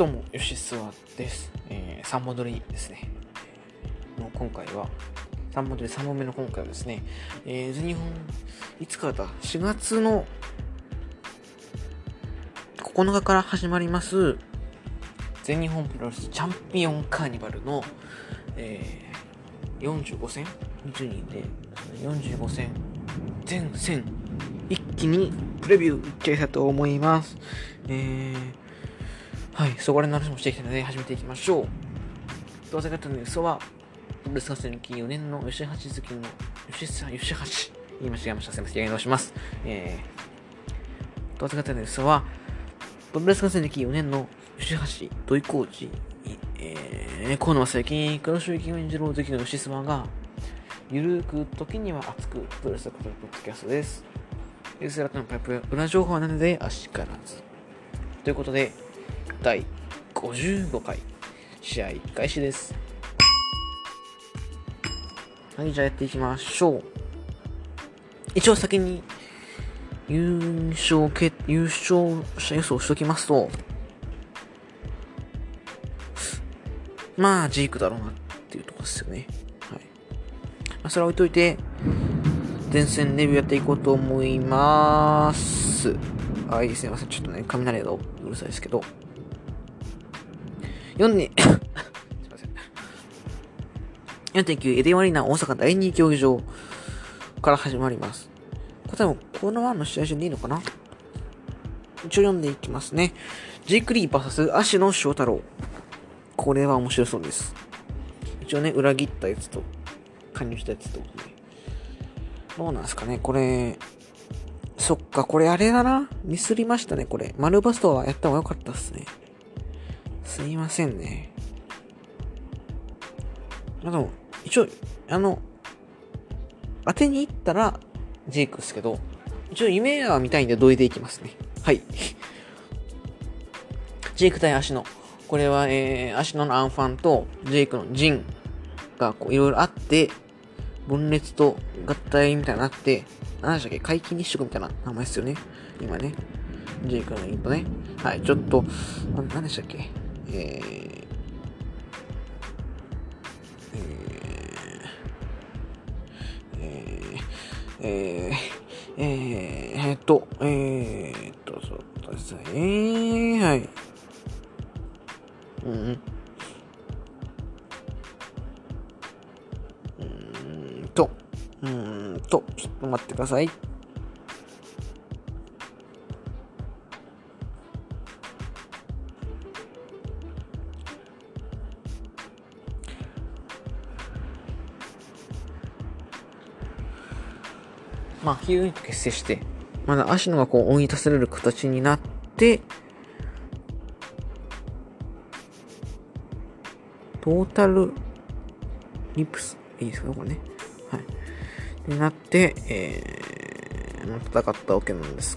どうも、ヨシスワです。えー、3本撮りですね。の今回は、3本撮り3本目の今回はですね、えー、全日本、いつからだ ?4 月の9日から始まります、全日本プロレスチャンピオンカーニバルの、えー、45戦 ?20 人で、45戦、全戦、一気にプレビューいっちゃいたと思います。えー、はい、そこら辺の話もしていきたいので始めていきましょう。どうせ方の予想は、プロレス合戦歴4年の吉橋好きの吉さん、吉橋。言い間違えました。すみません。やり直します。えー、どうせ方の予想は、プロレス合戦歴4年の吉橋土井コーチ、えー、河野正幸、黒潮幸を演じる大関の吉妻が、ゆるく時には熱くプロレスを語るポッドキャストです。ユースラットのパイプ裏情報はなので、足からず。ということで、第55回試合開始です。はい、じゃあやっていきましょう。一応先に優勝決、優勝者予想しときますと、まあ、ジークだろうなっていうとこですよね。はい。まあ、それは置いといて、前線レビューやっていこうと思います。はい、すいません。ちょっとね、雷がうるさいですけど。4に、すいません。4.9エディマリーナ大阪第2競技場から始まります。これ多分、この1の試合順でいいのかな？一応読んでいきますね。ジークリー VS 足野翔太郎。これは面白そうです。一応ね、裏切ったやつと、加入したやつと、どうなんですかね、これ、そっか、これあれだな。ミスりましたね、これ。丸バストはやった方が良かったっすね。すいませんね。あの、一応、あの、当てに行ったら、ジェイクっすけど、一応夢は見たいんで、どいでいきますね。はい。ジェイク対足の。これは、えー、足野のアンファンと、ジェイクのジンが、こう、いろいろあって、分裂と合体みたいになって、何でしたっけ？皆既日食みたいな名前ですよね。今ね。ジェイクのイントね。はい、ちょっと、何でしたっけ？えー、えー、えー、えー、っと、えー、っと、そうですね、はい。うん。うんと、うんと、ちょっと待ってください。まあ、ヒーンと結成して、まだ足野がこう追い出される形になって、トータルリプス、いいですかこれね。はい。になって、えー、戦ったわけなんです。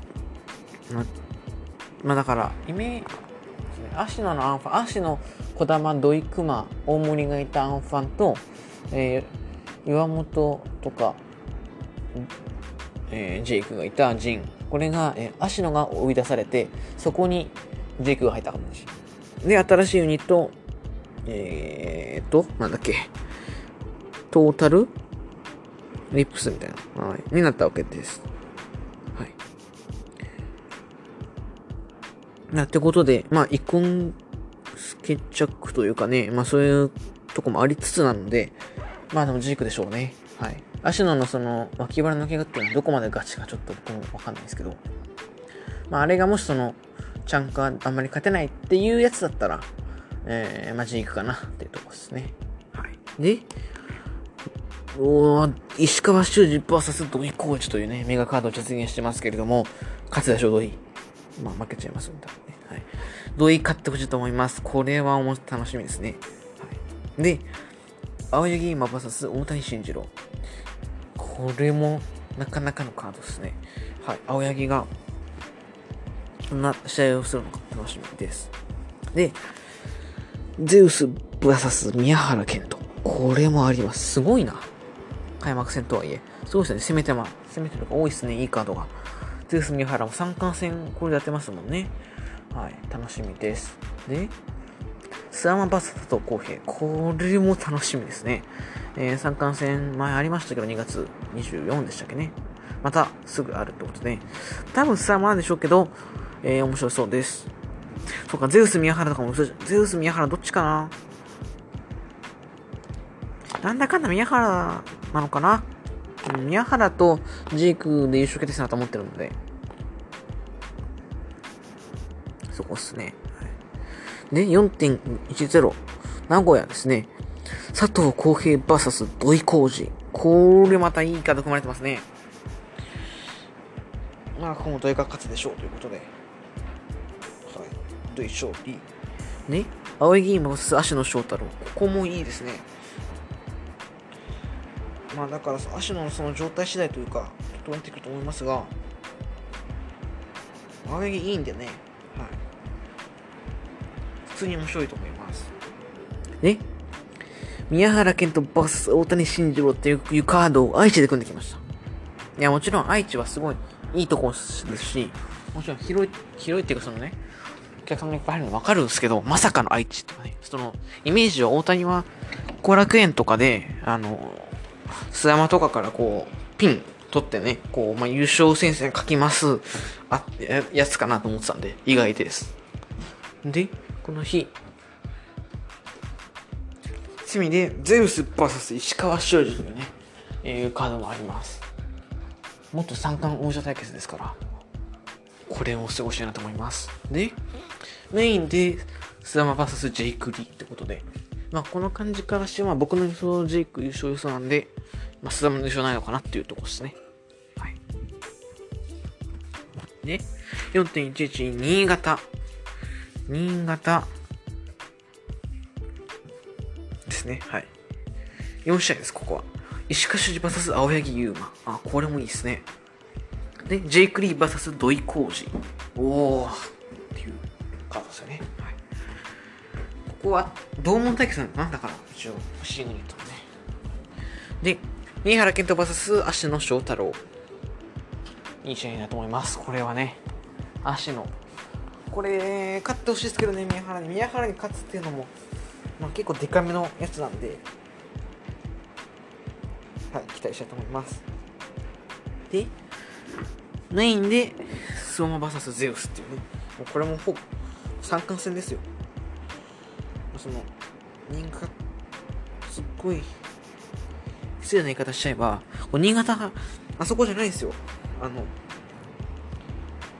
ま、まあだから、イメージ、足野のアンファン、足野、小玉、土井熊、大森がいたアンファンと、えー、岩本とか、えー、ジェイクがいたジン。これが、えー、アシノが追い出されて、そこにジェイクが入った感じ。で、新しいユニット、えーと、なんだっけ、トータル？リップスみたいな、はい、になったわけです。はい。なってことで、まあ、イコン決着というかね、まあそういうとこもありつつなので、まあでもジークでしょうね。はい。足野のその脇腹の怪我っていうのはどこまでガチかちょっと僕もわかんないですけど、まああれがもしその、チャンカあんまり勝てないっていうやつだったら、えー、マジ行くかなっていうとこですね。はい。で、お石川修司 VS 土井コーチというね、メガカードを実現してますけれども、勝つでしょう、土井。まあ負けちゃいますんで、ね。はい。土井勝ってほしいと思います。これは楽しみですね。はい。で、青柳今 VS 大谷慎次郎。これもなかなかのカードですね。はい。青柳が、どんな試合をするのか楽しみです。で、ゼウス VS 宮原健人。これもあります。すごいな。開幕戦とはいえ。すごいですね。攻めてま、攻めてるが多いですね。いいカードが。ゼウス宮原も三冠戦、これでやってますもんね。はい。楽しみです。で、スワマバス佐藤浩平。これも楽しみですね。えー、三冠戦前ありましたけど、2月24でしたっけね。またすぐあるってことで、多分スワマなんでしょうけど、えー、面白そうです。そうか、ゼウス宮原とかも、ゼウス宮原どっちかななんだかんだ宮原なのかな宮原とジークで優勝決定戦だと思ってるので、そこっすね。で、4.10、名古屋ですね。佐藤浩平 VS 土井浩二。これまたいいカード組まれてますね。まあ、この土井が勝つでしょうということで。はい。土井勝利。ね？青い議員 VS 足野翔太郎。ここもいいですね。まあだから足のその状態次第というか、整ってくると思いますが、青柳いいんでね、はい。普通に面白いと思います。ね？宮原健人 VS 大谷慎次郎っていうカードを愛知で組んできました。いや、もちろん愛知はすごいいいとこですし、もちろん広い、広いっていうかそのね、お客さんがいっぱい入るの分かるんですけど、まさかの愛知とかね、その、イメージは大谷は後楽園とかで、あの、須山とかからこう、ピン取ってね、こう、まあ、優勝戦線書きます、あ、やつかなと思ってたんで、意外です。で、この日、趣味で、ゼウス VS 石川修司というね、えー、カードもあります。元三冠王者対決ですから、これを過ごしたいなと思います。で、メインで、スダマ VS ジェイク・リーってことで、まあ、この感じからしては、僕の予想ジェイク優勝予想なんで、まあ、スダムの優勝ないのかなっていうとこですね。はい。で、4.11新潟。新潟ですね。はい。4試合です、ここは。石川修司 VS 青柳優馬。あ、これもいいですね。で、ジェイク・リー VS 土井浩二。おー。っていうカードですよね。はい。ここは、同門対決なんだから、一応、シングルとね。で、新原健人 VS 足野翔太郎。いい試合だと思います。これはね、足野。これ、勝ってほしいですけどね、宮原に。宮原に勝つっていうのも、まあ、結構デカめのやつなんで、はい、期待したいと思います。で、メインで、スオマ VS ゼウスっていうね、もうこれもほぼ三冠戦ですよ。その、人が、すっごい、失礼な言い方しちゃえば、新潟、あそこじゃないですよ。あの、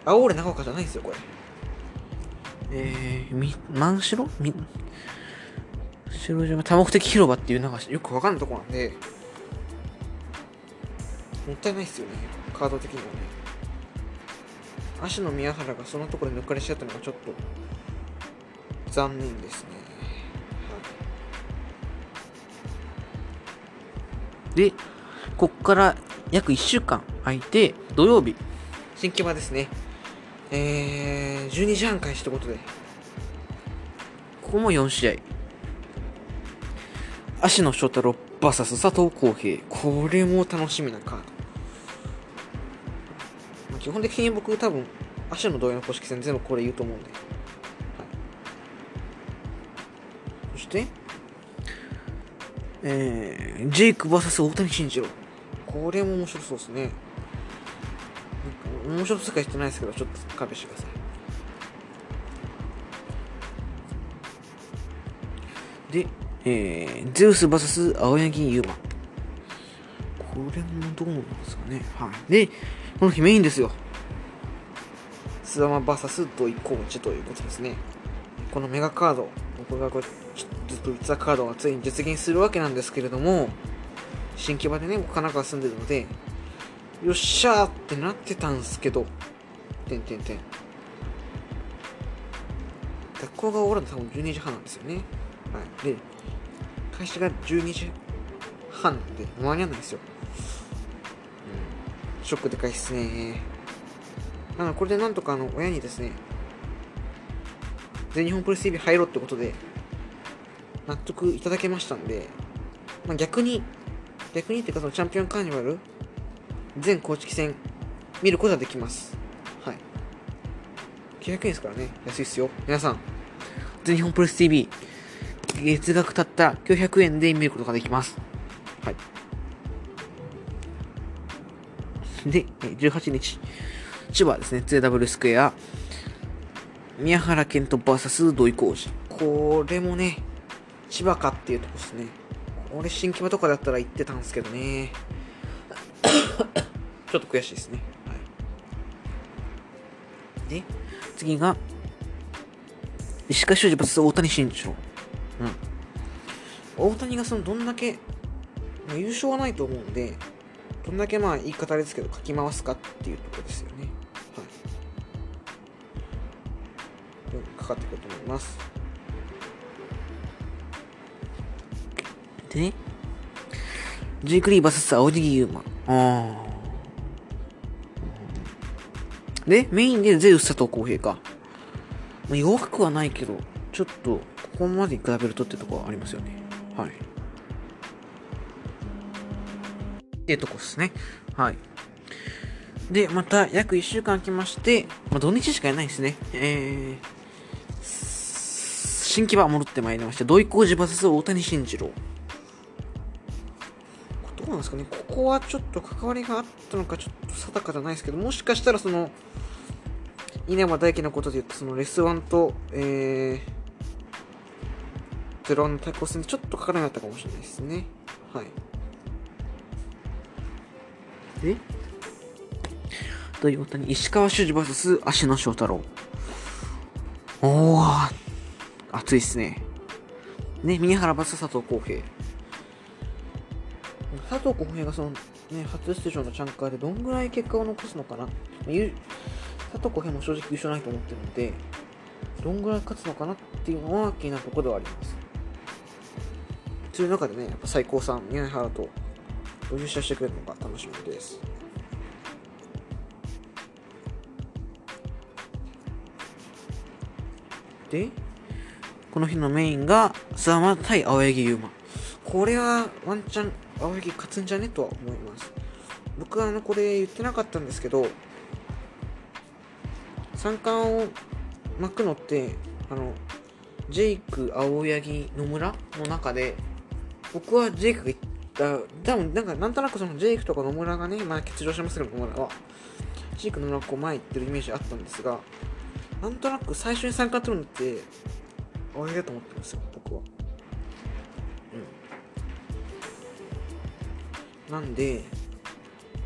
青俺長岡じゃないですよ、これ。えー、み、万代？み、白島多目的広場っていうなんかよくわかんないとこなんで、もったいないっすよね、カード的にはね。足の宮原がそのところに抜かれちゃったのがちょっと残念ですね。で、こっから約1週間空いて、土曜日、新木場ですね。えー、12時半開始ということで、ここも4試合。芦野翔太郎 VS 佐藤浩平。これも楽しみなカード。まあ、基本的に僕多分、芦野同様の公式戦全部これ言うと思うんで。はい、そして、えー、ジェイク VS 大谷慎次郎。これも面白そうですね。面白そうか言ってないですけど、ちょっと勘弁してください。で、えー、ゼウス VS 青柳優馬。これもどうなんですかね。はい。で、この日メインですよ。スワマ VS 土井コーチということですね。このメガカード、僕がこれずっと言ってたカードがついに実現するわけなんですけれども、新木場でね、僕神奈川住んでるので、よっしゃーってなってたんですけど、てんてんてん。学校が終わるの多分12時半なんですよね。はい。で、開始が12時半で間に合わないんですよ。うん。ショックでかいっすね。なので、これでなんとかあの、親にですね、全日本プレス TV 入ろうってことで、納得いただけましたんで、まあ、逆に、逆にっていうかそのチャンピオンカーニバル、全公式戦見ることができます。はい。900円ですからね、安いっすよ。皆さん、全日本プレス TV、月額たった900円で見ることができます。はい。で、18日、千葉ですね、2W スクエア、宮原健人 VS 土井浩二。これもね、千葉かっていうとこですね。俺、新木場とかだったら行ってたんですけどね。ちょっと悔しいですね。はい。で、次が、石川修司 VS 大谷慎一郎。うん。大谷がそのどんだけ、まあ、優勝はないと思うんで、どんだけまあ言い方ですけど書き回すかっていうところですよね。はい。かかってくると思います。でね、ジェイクリー VS 青柳優馬。ああ。で、メインでゼウス佐藤浩平か。まあ、弱くはないけど、ちょっと、ここまでに比べるとってとこはありますよね。はい。っていうとこですね。はい。で、また約1週間空きまして、まあ、土日しかやらないですね。えー、新規場戻ってまいりました。土井浩二 VS 大谷慎次郎。どうなんですかね、ここはちょっと関わりがあったのかちょっと定かじゃないですけど、もしかしたらその、稲葉大輝のことで言って、そのレスワンと、えー、ゼロワンの対抗戦でちょっとかからなかったかもしれないですね。はい。え？ということ？に、石川修司 VS 足野翔太郎。おー、熱いっすね。ね、宮原 VS 佐藤浩平。佐藤浩平がその、ね、初出場のチャンカーでどんぐらい結果を残すのかな。佐藤浩平も正直優勝ないと思ってるので、どんぐらい勝つのかなっていうのは気になるところではあります。そういう中でね、やっぱ最高さん、宮原と優勝してくれるのが楽しみです。で、この日のメインが、諏訪間対青柳優馬。これはワンチャン青柳勝つんじゃね？とは思います。僕はあの、これ言ってなかったんですけど、三冠を巻くのってあのジェイク、青柳、野村の中で僕はジェイクがいった多分なんかなんとなくそのジェイクとか野村がねまあ欠場しますけど野村は。ジェイク、野村がこう前行ってるイメージあったんですがなんとなく最初に三冠取るのって青柳だと思ってるんですよ僕は。うん。なんで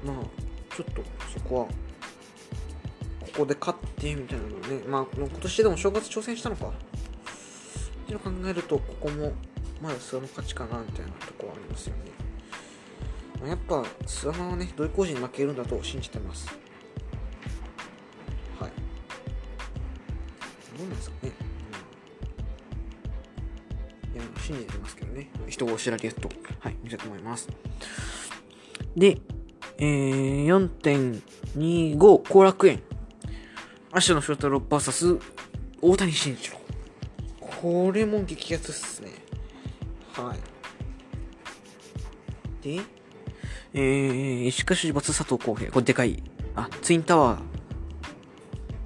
まあちょっとそこはこで勝ってみたいなのね、まあ、今年でも正月挑戦したのか。っていうのを考えると、ここもまだ諏訪の勝ちかなみたいなところありますよね。まあ、やっぱ諏訪はね、土井工事に負けるんだと信じてます。はい。どうなんですかね。うん、いや、信じてますけどね。人を知られると、はい、見せてもらいます。で、えー、4.25後楽園。芦野翔太郎 VS 大谷慎一郎。これも激アツっすね。はい。で、えー、石川修司 VS 佐藤浩平。これでかい。あ、ツインタワー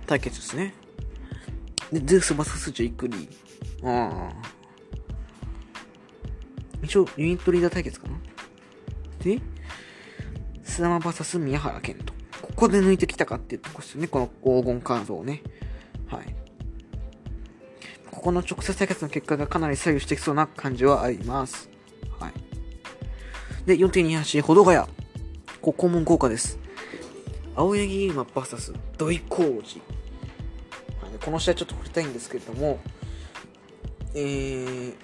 対決ですね。で、ゼウス VS ジェイクリー。ああ。一応、ユニットリーダー対決かなで、菅間 VS 宮原健人。ここで抜いてきたかっていうとこですよね。この黄金カードをね。はい。ここの直接対決の結果がかなり左右してきそうな感じはあります。はい。で、4.28、ほどがや。ここも豪華です。青柳馬 VS 土井浩二。はい、この試合ちょっと振りたいんですけれども、えー、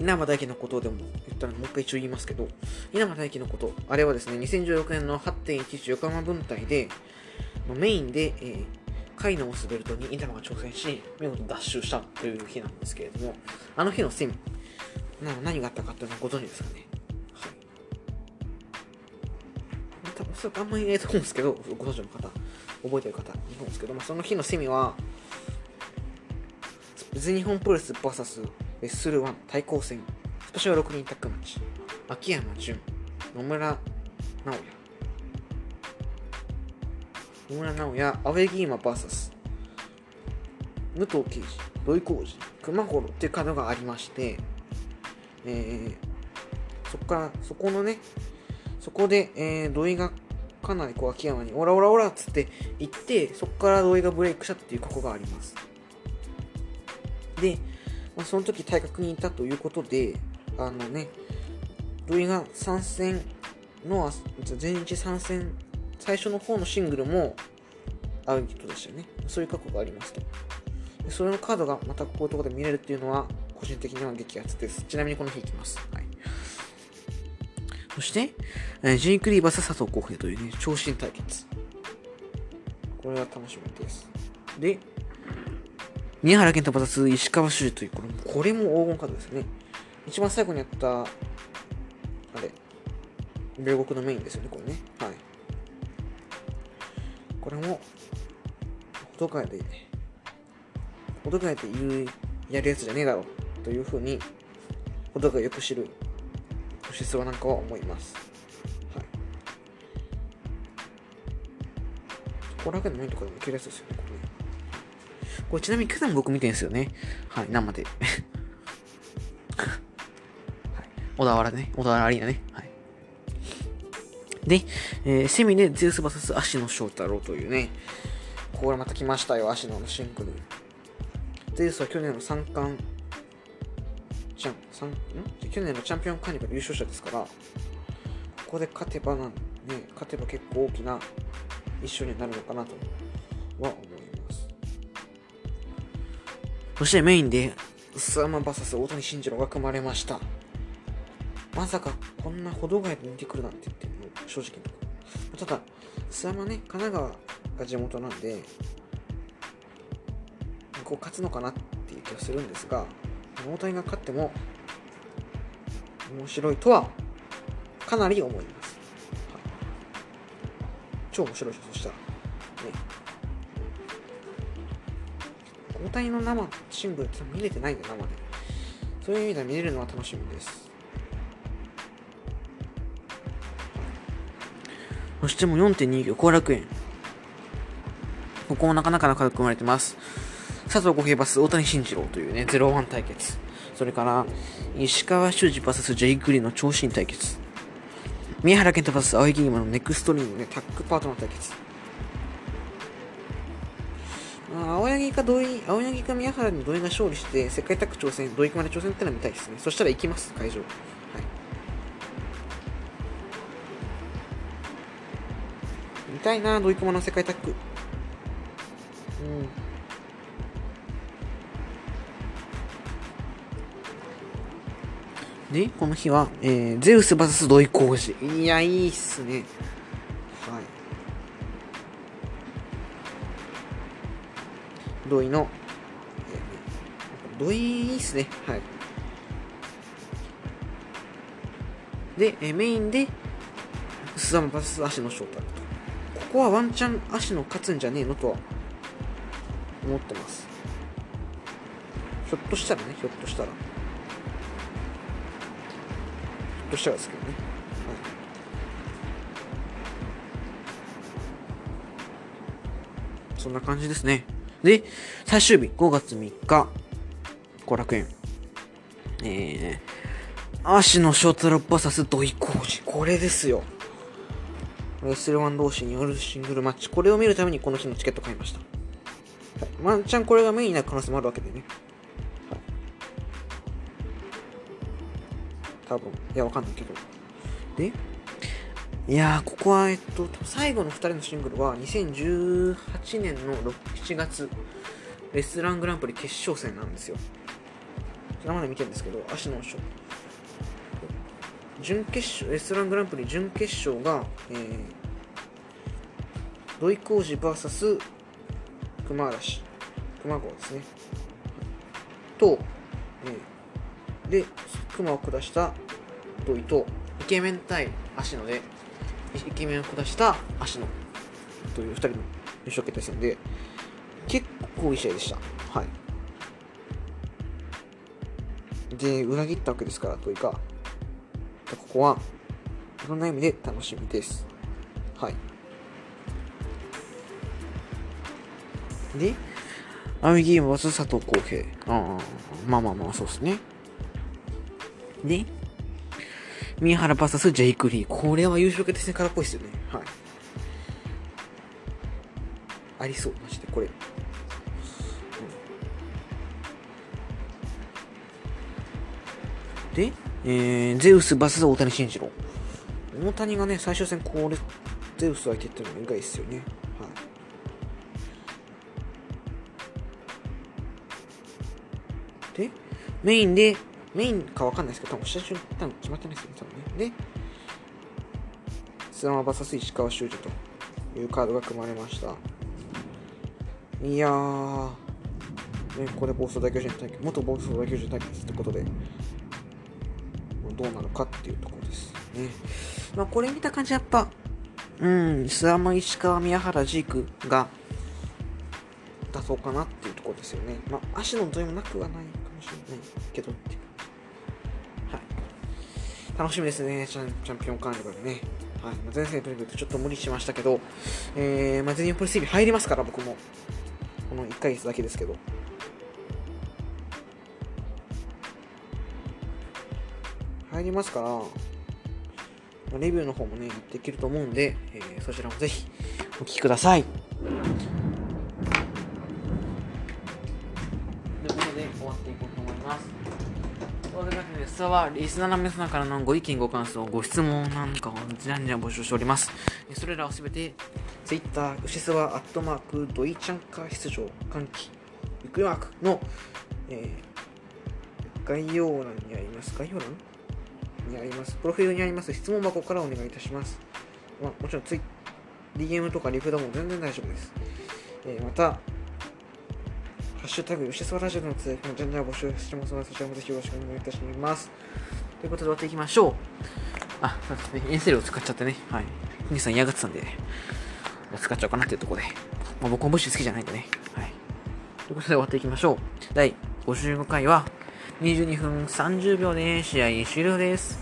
稲葉大輝のことでも言ったらもう一回一応言いますけど、稲葉大輝のこと、あれはですね、2016年の8.11横浜分隊で、メインで、えー、カイナを滑ベルトに稲葉が挑戦し、見事奪取したという日なんですけれども、あの日のセミ、な何があったかっていうのはご存知ですかね？はい。多分、それあんまりいないと思うんですけど、ご存知の方、覚えてる方、いるんですけど、まあ、その日のセミは、全日本プロレス VS レッスル1対抗戦スペシャル6人タッグマッチ秋山純野村直哉野村直哉アウェギーマ VS 武藤敬司土井浩二熊五郎っていうカードがありまして、えー、そこからそこのねそこで、えー、土井がかなりこう秋山にオラオラオラっつって言ってそこから土井がブレイクしたっていう過去があります。で、まあ、その時体格にいたということであのね土井が参戦の全日参戦最初の方のシングルもアウトでしたよねそういう過去がありますとでそれのカードがまたこういうところで見れるっていうのは個人的には激アツですちなみにこの日いきますはいそして、えジェイクリーバス佐藤浩平というね、長身対決。これは楽しみです。で、宮原健太 VS 石川修司という、これこれも黄金カードですね。一番最後にやった、あれ、米国のメインですよね、これね。も、ほどかえで、ほどかえで言う、やるやつじゃねえだろう、というふうに、ほどかよく知る吉沢なんかは思います。はい。ここら辺のメインとかでもいけるやつですよね、これね。これちなみに今朝も僕見てるんですよね。はい、生で。はい。小田原ね。小田原アリーナね。はい。で、えーセミでゼウス VS 芦野翔太郎というね、これまた来ましたよ、芦野のシングル。ゼウスは去年の三冠チャン三ん？去年のチャンピオンカーニバル優勝者ですから、ここで勝てばなん、ね、勝てば結構大きな一勝になるのかなとは思います。そしてメインで、スアマ VS 大谷慎次郎が組まれました。まさかこんな歩道外で似てくるなんて言って正直ただ、スアマね、神奈川が地元なんで、こう勝つのかなっていう気がするんですが、大谷が勝っても面白いとはかなり思います。はい超面白いでしょ、そしたら。ね。大谷の生シングルって見れてないんだよ、生で。そういう意味では見れるのは楽しみです。そしてもう4.2、後楽園。ここもなかなか仲良く組まれてます。佐藤浩平バス大谷慎次郎というね、0-1対決。それから、石川修司 VS ジェイクリーの長身対決。宮原健人 VS 青柳今のネクストリーのね、タッグパートナー対決。青柳か土井、青柳か宮原に土井が勝利して、世界タッグ挑戦、土井まで挑戦ってのは見たいですね。そしたら行きます、会場。たいな、土井熊の世界タッグ。うん。で、この日は、えー、ゼウス VS 土井浩二。いや、いいっすね。はい。土井の、えー土井いいっすね。はい。で、えーメインで、スザン VS 足の翔太と。ここはワンチャン足の勝つんじゃねえのとは思ってます。ひょっとしたらね、ひょっとしたら。ひょっとしたらですけどね。はい、そんな感じですね。で、最終日、5月3日、後楽園。えー、足の翔太郎 VS 土井浩二。これですよ。レスルワン同士によるシングルマッチ。これを見るためにこの日のチケット買いました。はい、ワンチャンこれがメインになる可能性もあるわけでね。多分。いや、わかんないけど。で、いや、ここは、えっと、最後の2人のシングルは2018年の6 7月、レスラングランプリ決勝戦なんですよ。それまで見てるんですけど、足のショ準決勝、レスラングランプリ準決勝が、えー、土井浩二 VS 熊嵐、熊川ですね。と、えー、で、熊を下した土井と、イケメン対芦野で、イケメンを下した芦野という2人の優勝決定戦で、結構いい試合でした。はい。で、裏切ったわけですから、土井が。ここはいろんな意味で楽しみです。はい。で、アミギーム VS 佐藤浩平。ああ、まあまあまあ、そうですね。で、宮原 VS ジェイク・リー。これは優勝決定戦からっぽいですよね。はい。ありそう、マジで、これ。で、えー、ゼウス VS 大谷慎次郎。大谷がね、最終戦これ、ゼウス相手っていうのが意外ですよね。はいで、メインで、メインかわかんないですけど、多分下順多分決まってないですよね、多分ね。で、スラマバサス石川修司というカードが組まれました。いやー、ね、ここで暴走大巨人対決、元暴走大巨人対決ってことで、どうなるかっていうところですね。まあ、これ見た感じやっぱ、うん、スラマ石川宮原ジークが出そうかなっていうところですよね。まあ、足の問いもなくはないかもしれないけどっていうはい楽しみですねチャンチャンピオンカーニバルねはい、前線とにかくちょっと無理しましたけど、えー、まあ、全日本プロレス入りますから、僕も。この1ヶ月だけですけど。入りますから、レビューの方もね、やっていけると思うんで、えー、そちらもぜひお聴きください。質はリスナーの皆様からのご意見、ご感想、ご質問なんかをじゃんじゃん募集しております。それらをすべて Twitter、牛スワアットマーク、ドイチャンカー出場、歓喜、ビッグマークの、えー、概要欄にあります。概要欄？にあります。プロフィールにあります質問箱からお願いいたします。まあ、もちろんツイ DM とかリフダも全然大丈夫です。えー、また、ハッシュタグ、吉沢ラジオのつぶやきもジャン募集してますので、そちらもぜひよろしくお願いいたします。ということで終わっていきましょう。あ、そうですね。エンセルを使っちゃってね。はい。ふにさん嫌がってたんで、使っちゃおうかなっていうところで。まあ、僕もブッシュ好きじゃないんでね。はい。ということで終わっていきましょう。第55回は、22分30秒で試合終了です。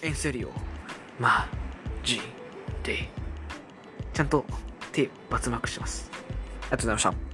エンセリオ、マジで、ちゃんと手バツマークします。ありがとうございました。